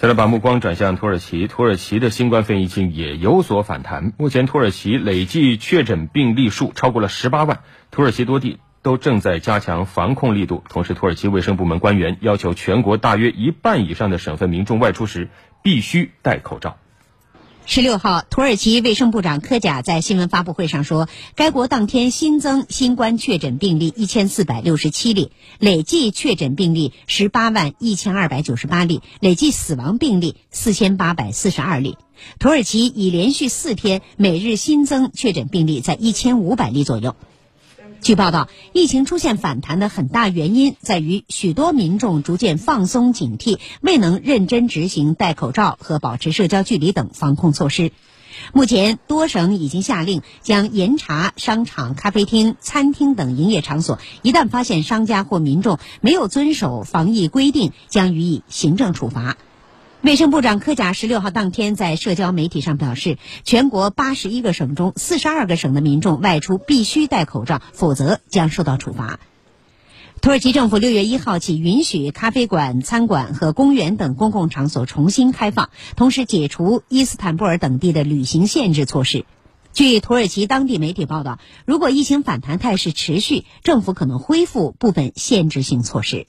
再来把目光转向土耳其，土耳其的新冠肺炎疫情也有所反弹。目前，土耳其累计确诊病例数超过了十八万，土耳其多地都正在加强防控力度。同时，土耳其卫生部门官员要求全国大约一半以上的省份民众外出时必须戴口罩。十六号，土耳其卫生部长科贾在新闻发布会上说，该国当天新增新冠确诊病例一千四百六十七例，累计确诊病例十八万一千二百九十八例，累计死亡病例四千八百四十二例。土耳其已连续四天每日新增确诊病例在一千五百例左右。据报道，疫情出现反弹的很大原因在于许多民众逐渐放松警惕，未能认真执行戴口罩和保持社交距离等防控措施。目前，多省已经下令将严查商场、咖啡厅、餐厅等营业场所，一旦发现商家或民众没有遵守防疫规定，将予以行政处罚。卫生部长科贾十六号当天在社交媒体上表示，全国八十一个省中四十二个省的民众外出必须戴口罩，否则将受到处罚。土耳其政府六月一号起允许咖啡馆、餐馆和公园等公共场所重新开放，同时解除伊斯坦布尔等地的旅行限制措施。据土耳其当地媒体报道，如果疫情反弹态势持续，政府可能恢复部分限制性措施。